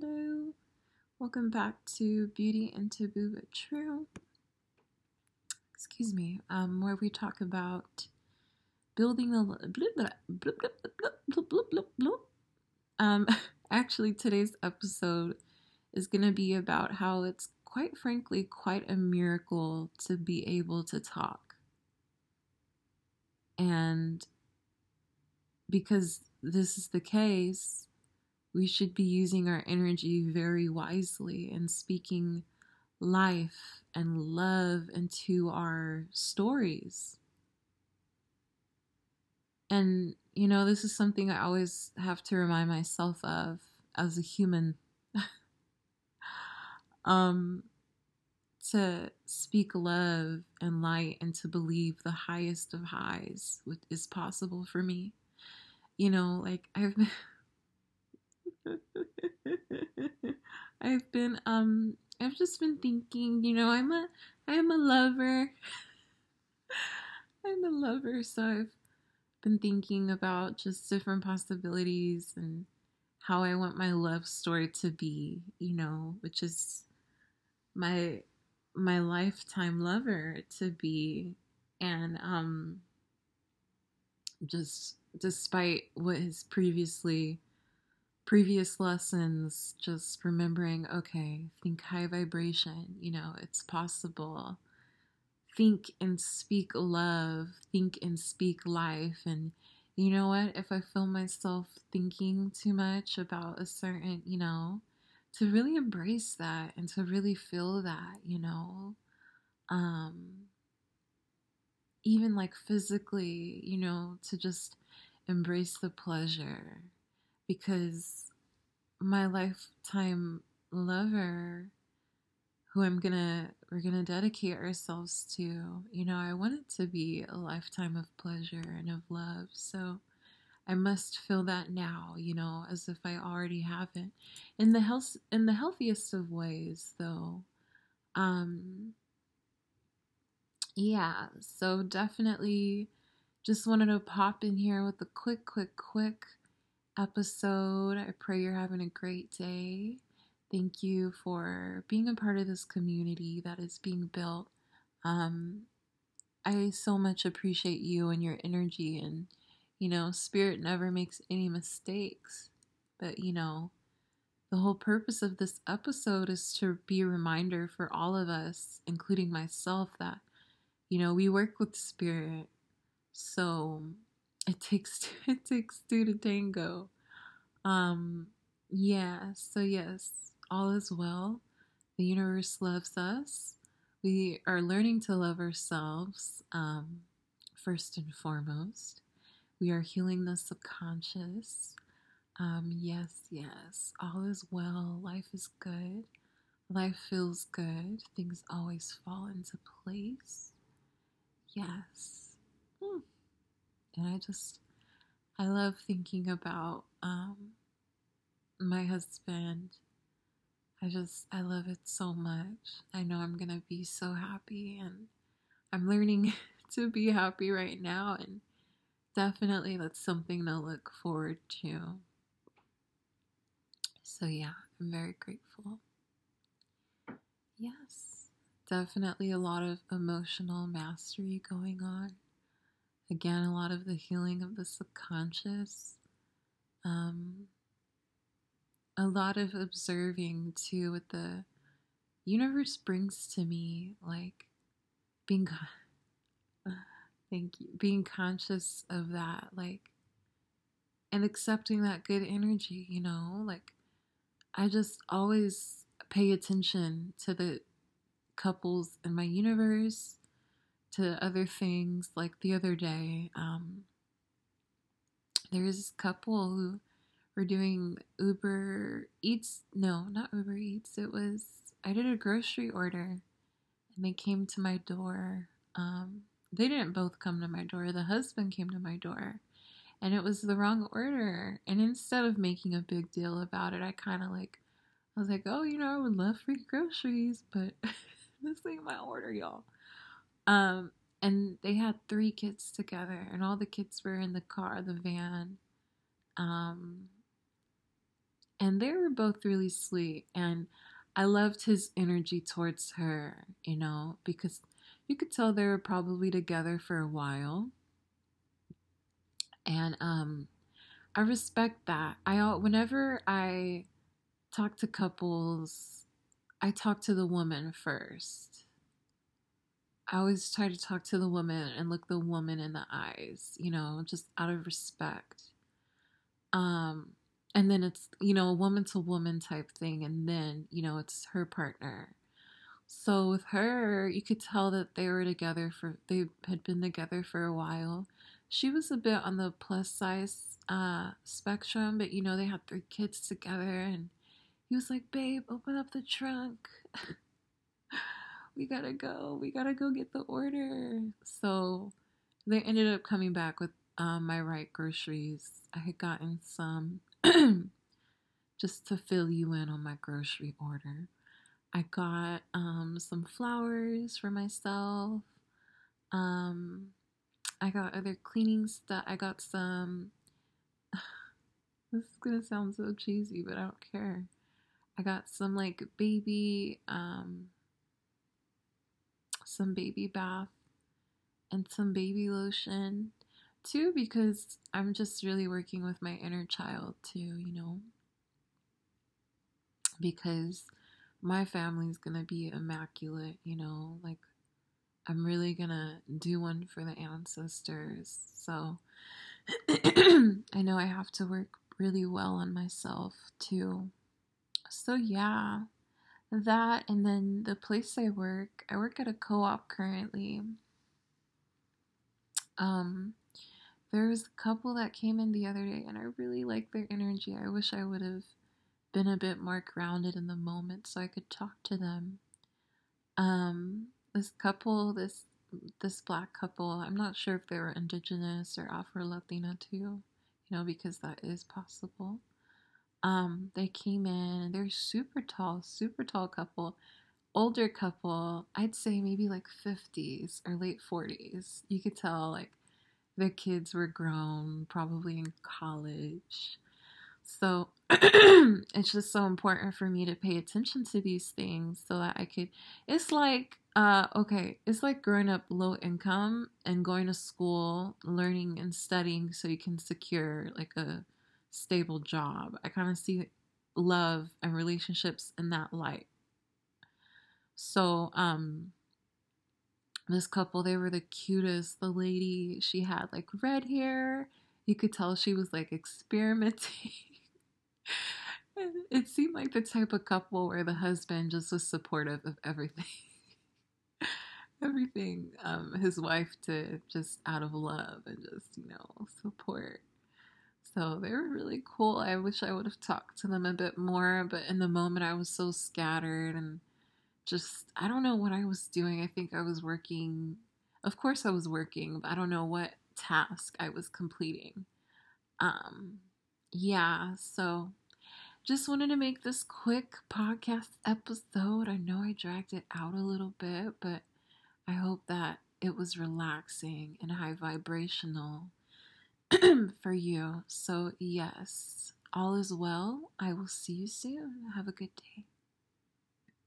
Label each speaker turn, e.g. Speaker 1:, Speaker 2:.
Speaker 1: Hello. Welcome back to Beauty and Taboo but True. Excuse me. Um, where we talk about building a um actually today's episode is going to be about how it's quite frankly quite a miracle to be able to talk. And because this is the case, we should be using our energy very wisely and speaking life and love into our stories. And, you know, this is something I always have to remind myself of as a human. um, to speak love and light and to believe the highest of highs is possible for me. You know, like I've been I've been um I've just been thinking, you know, I'm a I'm a lover. I'm a lover, so I've been thinking about just different possibilities and how I want my love story to be, you know, which is my my lifetime lover to be and um just despite what has previously previous lessons, just remembering, okay, think high vibration, you know, it's possible. Think and speak love, think and speak life. And you know what? If I feel myself thinking too much about a certain, you know, to really embrace that and to really feel that, you know, um, even like physically, you know, to just embrace the pleasure because my lifetime lover who I'm gonna we're gonna dedicate ourselves to, you know, I want it to be a lifetime of pleasure and of love. So I must feel that now, you know, as if I already have it. In the health in the healthiest of ways though. Um yeah, so definitely just wanted to pop in here with a quick, quick, quick episode. I pray you're having a great day. Thank you for being a part of this community that is being built. Um, I so much appreciate you and your energy, and you know, Spirit never makes any mistakes. But you know, the whole purpose of this episode is to be a reminder for all of us, including myself, that you know, we work with Spirit. So it takes two, it takes two to tango. Um, yeah. So yes, all is well. The universe loves us. We are learning to love ourselves. Um, first and foremost, we are healing the subconscious. Um, yes, yes, all is well. Life is good. Life feels good. Things always fall into place. Yes. Hmm. And I just, I love thinking about um, my husband. I just, I love it so much. I know I'm to be so happy, and I'm learning to be happy right now. And definitely that's something to look forward to. So, yeah, I'm very grateful. Yes, definitely a lot of emotional mastery going on. Again, a lot of the healing of the subconscious. Um, a lot of observing too what the universe brings to me, like being, thank you, being conscious of that, like, and accepting that good energy, you know, like, I just always pay attention to the couples in my universe to other things. Like the other day, um, there was this couple who were doing Uber Eats. No, not Uber Eats. It was, I did a grocery order and they came to my door. Um, they didn't both come to my door. The husband came to my door and it was the wrong order. And instead of making a big deal about it, I kind of like, I was like, oh, you know, I would love free groceries, but this ain't my order, y'all. Um, and they had three kids together, and all the kids were in the car, the van. Um, And they were both really sweet. And I loved his energy towards her, you know, because you could tell they were probably together for a while. And um I respect that. I whenever I talk to couples, I talk to the woman first. I always try to talk to the woman and look the woman in the eyes, you know, just out of respect. Um and then it's, you know, a woman to woman type thing and then, you know, it's her partner. So with her, you could tell that they were together for they had been together for a while. She was a bit on the plus size uh, spectrum, but you know they had three kids together, and he was like, "Babe, open up the trunk. we gotta go. We gotta go get the order." So they ended up coming back with um, my right groceries. I had gotten some just to fill you in on my grocery order. I got um, some flowers for myself. Um, I got other cleaning stuff. I got some. this is gonna sound so cheesy, but I don't care. I got some like baby, um, some baby bath and some baby lotion too, because I'm just really working with my inner child too, you know. Because my family's gonna be immaculate, you know, like I'm really gonna do one for the ancestors. So I know I have to work really well on myself too. So yeah, that and then the place I work, I work at a co-op currently. Um there was a couple that came in the other day and I really like their energy. I wish I would have been a bit more grounded in the moment so I could talk to them. Um, this couple, this this black couple, I'm not sure if they were indigenous or Afro Latina too, you know, because that is possible. Um, they came in, they're super tall, super tall couple, older couple, I'd say maybe like 50s or late 40s. You could tell like the kids were grown, probably in college. So it's just so important for me to pay attention to these things so that I could. It's like, uh, okay, it's like growing up low income and going to school, learning and studying so you can secure like a stable job. I kind of see love and relationships in that light. So, um, this couple, they were the cutest. The lady, she had like red hair. You could tell she was like experimenting it seemed like the type of couple where the husband just was supportive of everything. everything um, his wife did just out of love and just, you know, support. So they were really cool. I wish I would have talked to them a bit more, but in the moment I was so scattered and just, I don't know what I was doing. I think I was working. Of course, I was working, but I don't know what task I was completing. Um, yeah, so just wanted to make this quick podcast episode. I know I dragged it out a little bit, but I hope that it was relaxing and high vibrational for you. So, yes, all is well. I will see you soon. Have a good day.